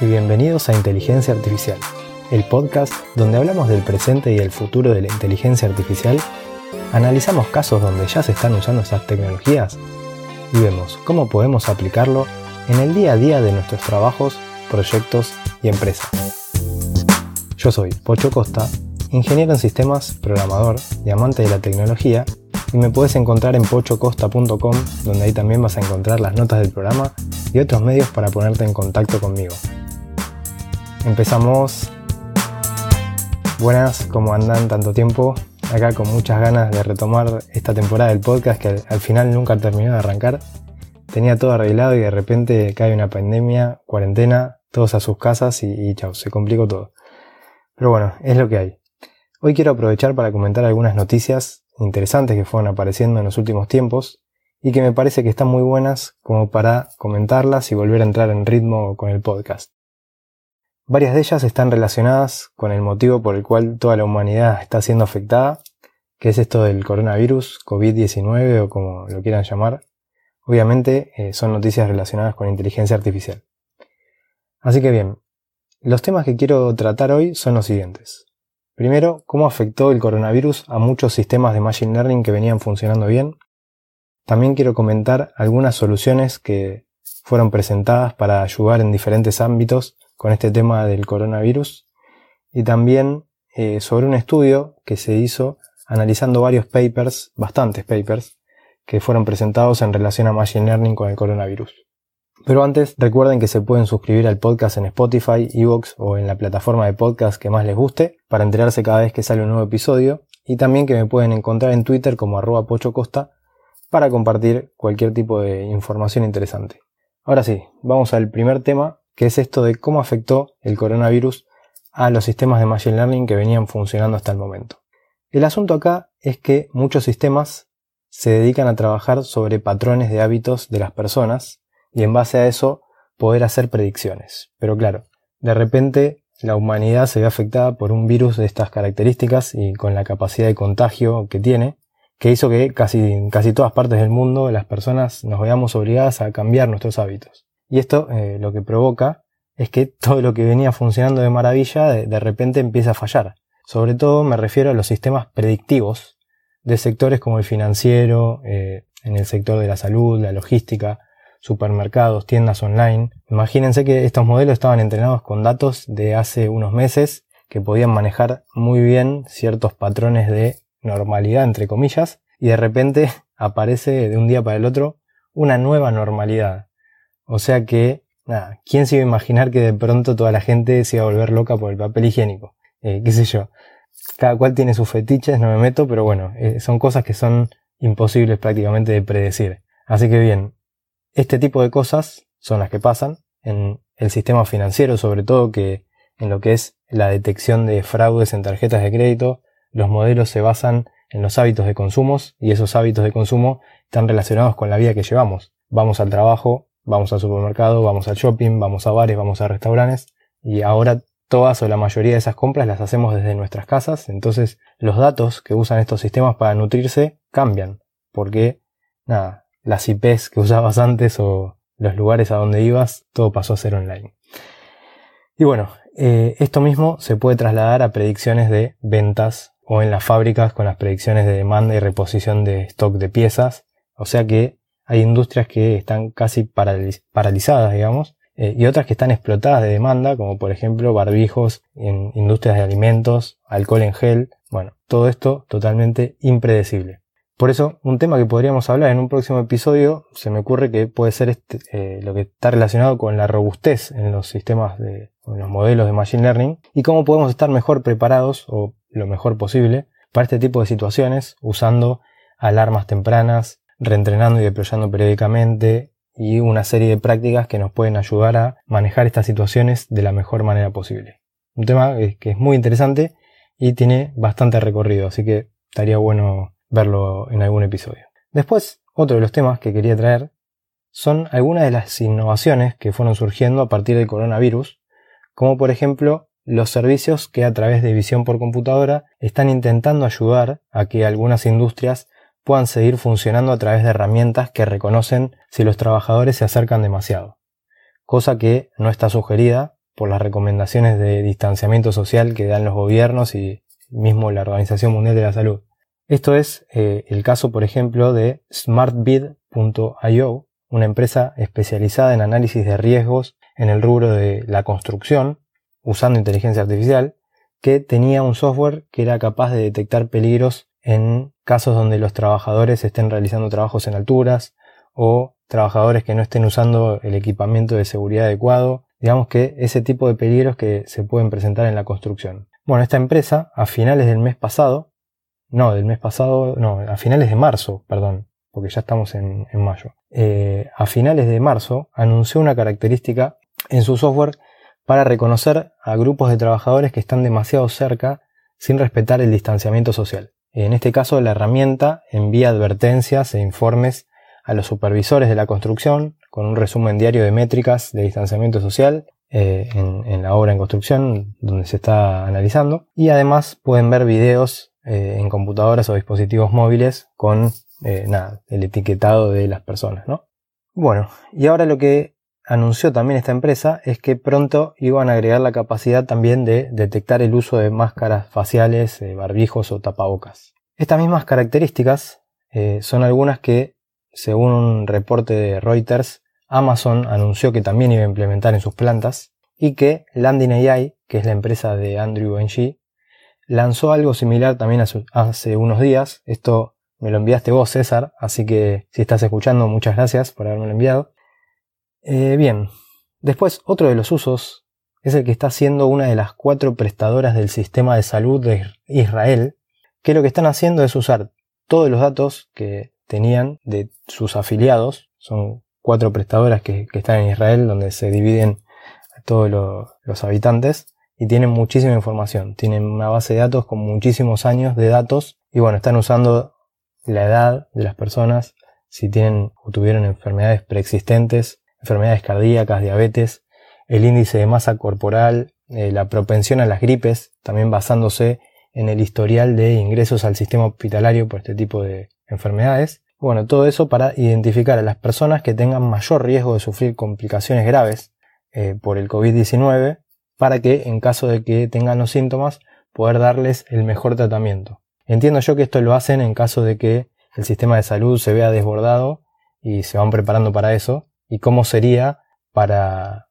Y bienvenidos a Inteligencia Artificial, el podcast donde hablamos del presente y el futuro de la inteligencia artificial, analizamos casos donde ya se están usando esas tecnologías y vemos cómo podemos aplicarlo en el día a día de nuestros trabajos, proyectos y empresas. Yo soy Pocho Costa, ingeniero en sistemas, programador y amante de la tecnología y me puedes encontrar en pochocosta.com donde ahí también vas a encontrar las notas del programa y otros medios para ponerte en contacto conmigo. Empezamos. Buenas, ¿cómo andan tanto tiempo? Acá con muchas ganas de retomar esta temporada del podcast que al final nunca terminó de arrancar. Tenía todo arreglado y de repente cae una pandemia, cuarentena, todos a sus casas y, y chao, se complicó todo. Pero bueno, es lo que hay. Hoy quiero aprovechar para comentar algunas noticias interesantes que fueron apareciendo en los últimos tiempos y que me parece que están muy buenas como para comentarlas y volver a entrar en ritmo con el podcast. Varias de ellas están relacionadas con el motivo por el cual toda la humanidad está siendo afectada, que es esto del coronavirus, COVID-19 o como lo quieran llamar. Obviamente eh, son noticias relacionadas con inteligencia artificial. Así que bien, los temas que quiero tratar hoy son los siguientes. Primero, cómo afectó el coronavirus a muchos sistemas de Machine Learning que venían funcionando bien. También quiero comentar algunas soluciones que fueron presentadas para ayudar en diferentes ámbitos con este tema del coronavirus. Y también eh, sobre un estudio que se hizo analizando varios papers, bastantes papers, que fueron presentados en relación a Machine Learning con el coronavirus. Pero antes, recuerden que se pueden suscribir al podcast en Spotify, Evox o en la plataforma de podcast que más les guste para enterarse cada vez que sale un nuevo episodio y también que me pueden encontrar en Twitter como arroba pochocosta para compartir cualquier tipo de información interesante. Ahora sí, vamos al primer tema, que es esto de cómo afectó el coronavirus a los sistemas de Machine Learning que venían funcionando hasta el momento. El asunto acá es que muchos sistemas se dedican a trabajar sobre patrones de hábitos de las personas y en base a eso poder hacer predicciones. Pero claro, de repente la humanidad se ve afectada por un virus de estas características y con la capacidad de contagio que tiene, que hizo que casi en casi todas partes del mundo las personas nos veamos obligadas a cambiar nuestros hábitos. Y esto eh, lo que provoca es que todo lo que venía funcionando de maravilla de, repente empieza a fallar. Sobre todo me refiero a los sistemas predictivos de sectores como el financiero, eh, en el sector de la salud, la logística, supermercados, tiendas online. Imagínense que estos modelos estaban entrenados con datos de hace unos meses que podían manejar muy bien ciertos patrones de normalidad, entre comillas, y de repente aparece de un día para el otro una nueva normalidad. O sea que, nada, ¿quién se iba a imaginar que de pronto toda la gente se iba a volver loca por el papel higiénico? Eh, qué sé yo. Cada cual tiene sus fetiches, no me meto, pero bueno, eh, son cosas que son imposibles prácticamente de predecir. Así que bien, este tipo de cosas son las que pasan en el sistema financiero, sobre todo que en lo que es la detección de fraudes en tarjetas de crédito, los modelos se basan en los hábitos de consumo y esos hábitos de consumo están relacionados con la vida que llevamos. Vamos al trabajo, vamos al supermercado, vamos al shopping, vamos a bares, vamos a restaurantes y ahora todas o la mayoría de esas compras las hacemos desde nuestras casas, entonces los datos que usan estos sistemas para nutrirse cambian, porque nada, las IPs que usabas antes o los lugares a donde ibas, todo pasó a ser online. Y bueno, eh, esto mismo se puede trasladar a predicciones de ventas o en las fábricas con las predicciones de demanda y reposición de stock de piezas. O sea que hay industrias que están casi paralizadas, digamos, eh, y otras que están explotadas de demanda, como por ejemplo barbijos en industrias de alimentos, alcohol en gel. Bueno, todo esto totalmente impredecible. Por eso, un tema que podríamos hablar en un próximo episodio se me ocurre que puede ser este, eh, lo que está relacionado con la robustez en los sistemas de, en los modelos de Machine Learning y cómo podemos estar mejor preparados o lo mejor posible para este tipo de situaciones usando alarmas tempranas, reentrenando y deployando periódicamente y una serie de prácticas que nos pueden ayudar a manejar estas situaciones de la mejor manera posible. Un tema que es muy interesante y tiene bastante recorrido, así que estaría bueno verlo en algún episodio. Después, otro de los temas que quería traer son algunas de las innovaciones que fueron surgiendo a partir del coronavirus, como por ejemplo los servicios que a través de visión por computadora están intentando ayudar a que algunas industrias puedan seguir funcionando a través de herramientas que reconocen si los trabajadores se acercan demasiado. cosa que no está sugerida por las recomendaciones de distanciamiento social que dan los gobiernos y mismo la Organización Mundial de la Salud. Esto es eh, el caso, por ejemplo, de smartbid.io, una empresa especializada en análisis de riesgos en el rubro de la construcción, usando inteligencia artificial, que tenía un software que era capaz de detectar peligros en casos donde los trabajadores estén realizando trabajos en alturas o trabajadores que no estén usando el equipamiento de seguridad adecuado, digamos que ese tipo de peligros que se pueden presentar en la construcción. Bueno, esta empresa a finales del mes pasado, no, del mes pasado, no, a finales de marzo, perdón, porque ya estamos en, mayo, eh, a finales de marzo anunció una característica en su software para reconocer a grupos de trabajadores que están demasiado cerca sin respetar el distanciamiento social. En este caso, la herramienta envía advertencias e informes a los supervisores de la construcción con un resumen diario de métricas de distanciamiento social eh, en, la obra en construcción donde se está analizando y además pueden ver videos eh, en computadoras o dispositivos móviles con eh, el etiquetado de las personas. ¿no? Bueno, y ahora lo que anunció también esta empresa es que pronto iban a agregar la capacidad también de detectar el uso de máscaras faciales, barbijos o tapabocas. Estas mismas características son algunas que, según un reporte de Reuters, Amazon anunció que también iba a implementar en sus plantas y que Landing AI, que es la empresa de Andrew Ng, lanzó algo similar también hace unos días. Esto me lo enviaste vos, César, así que si estás escuchando, muchas gracias por haberme lo enviado. Eh, bien, después otro de los usos es el que está haciendo una de las cuatro prestadoras del sistema de salud de Israel, que lo que están haciendo es usar todos los datos que tenían de sus afiliados, son cuatro prestadoras que, están en Israel, donde se dividen todos los habitantes y tienen muchísima información. Tienen una base de datos con muchísimos años de datos y bueno, están usando la edad de las personas, si tienen o tuvieron enfermedades preexistentes, enfermedades cardíacas, diabetes, el índice de masa corporal, eh, la propensión a las gripes, también basándose en el historial de ingresos al sistema hospitalario por este tipo de enfermedades. Bueno, todo eso para identificar a las personas que tengan mayor riesgo de sufrir complicaciones graves eh, por el COVID-19 para que en caso de que tengan los síntomas poder darles el mejor tratamiento. Entiendo yo que esto lo hacen en caso de que el sistema de salud se vea desbordado y se van preparando para eso y cómo sería para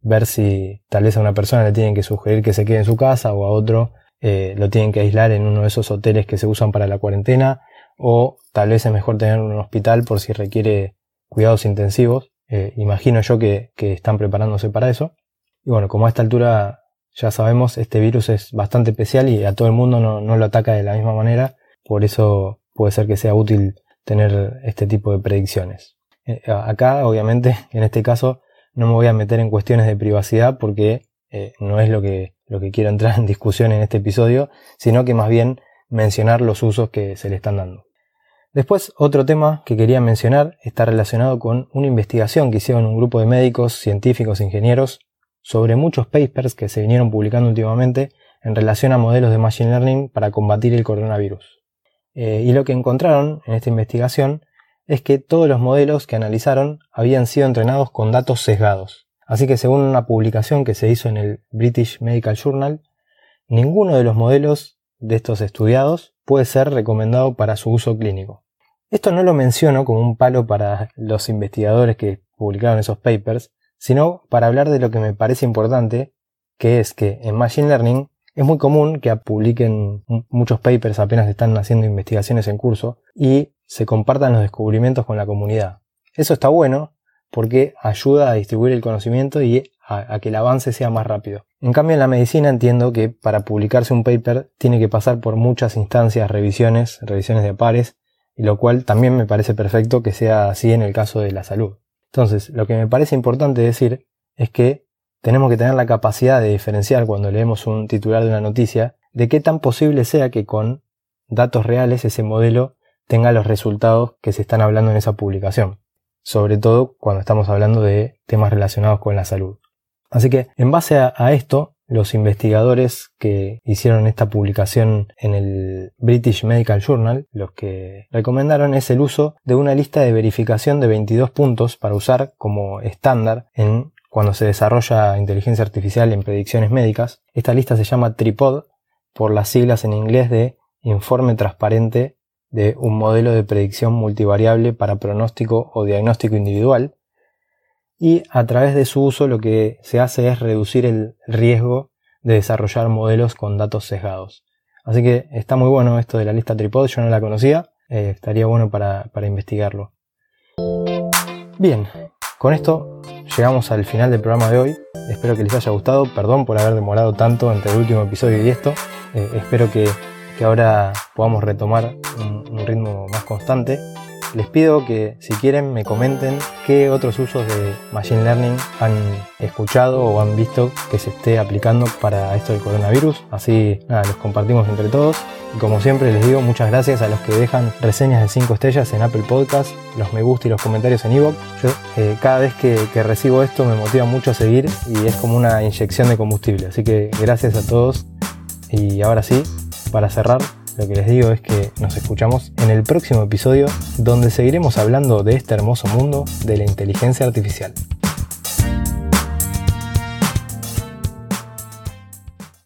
ver si tal vez a una persona le tienen que sugerir que se quede en su casa o a otro eh, lo tienen que aislar en uno de esos hoteles que se usan para la cuarentena o tal vez es mejor tener un hospital por si requiere cuidados intensivos. Eh, imagino yo que, están preparándose para eso. Y bueno, como a esta altura ya sabemos, este virus es bastante especial y a todo el mundo no, lo ataca de la misma manera, por eso puede ser que sea útil tener este tipo de predicciones. Eh, acá, obviamente, en este caso, no me voy a meter en cuestiones de privacidad porque eh, no es lo que, lo que quiero entrar en discusión en este episodio, sino que más bien mencionar los usos que se le están dando. Después, otro tema que quería mencionar está relacionado con una investigación que hicieron un grupo de médicos, científicos ingenieros sobre muchos papers que se vinieron publicando últimamente en relación a modelos de Machine Learning para combatir el coronavirus. Eh, y lo que encontraron en esta investigación es que todos los modelos que analizaron habían sido entrenados con datos sesgados. Así que según una publicación que se hizo en el British Medical Journal, ninguno de los modelos de estos estudiados puede ser recomendado para su uso clínico. Esto no lo menciono como un palo para los investigadores que publicaron esos papers, sino para hablar de lo que me parece importante, que es que en Machine Learning es muy común que publiquen muchos papers apenas están haciendo investigaciones en curso y se compartan los descubrimientos con la comunidad. Eso está bueno porque ayuda a distribuir el conocimiento y a, que el avance sea más rápido. En cambio, en la medicina entiendo que para publicarse un paper tiene que pasar por muchas instancias, revisiones, revisiones de pares, y lo cual también me parece perfecto que sea así en el caso de la salud. Entonces, lo que me parece importante decir es que tenemos que tener la capacidad de diferenciar cuando leemos un titular de una noticia de qué tan posible sea que con datos reales ese modelo tenga los resultados que se están hablando en esa publicación, sobre todo cuando estamos hablando de temas relacionados con la salud. Así que en base a, esto los investigadores que hicieron esta publicación en el British Medical Journal, los que recomendaron es el uso de una lista de verificación de 22 puntos para usar como estándar en cuando se desarrolla inteligencia artificial en predicciones médicas. Esta lista se llama TRIPOD por las siglas en inglés de Informe Transparente de un modelo de predicción multivariable para pronóstico o diagnóstico individual. Y a través de su uso lo que se hace es reducir el riesgo de desarrollar modelos con datos sesgados. Así que está muy bueno esto de la lista Tripod, yo no la conocía, eh, estaría bueno para, para investigarlo. Bien, con esto llegamos al final del programa de hoy. Espero que les haya gustado. Perdón por haber demorado tanto entre el último episodio y esto. Eh, espero que, ahora podamos retomar un, ritmo más constante. Les pido que si quieren me comenten qué otros usos de Machine Learning han escuchado o han visto que se esté aplicando para esto del coronavirus. Así nada, los compartimos entre todos. Y como siempre les digo, muchas gracias a los que dejan reseñas de 5 estrellas en Apple Podcast, los me gusta y los comentarios en Evox. Yo eh, cada vez que, que recibo esto me motiva mucho a seguir y es como una inyección de combustible. Así que gracias a todos. Y ahora sí, para cerrar, lo que les digo es que nos escuchamos en el próximo episodio donde seguiremos hablando de este hermoso mundo de la inteligencia artificial.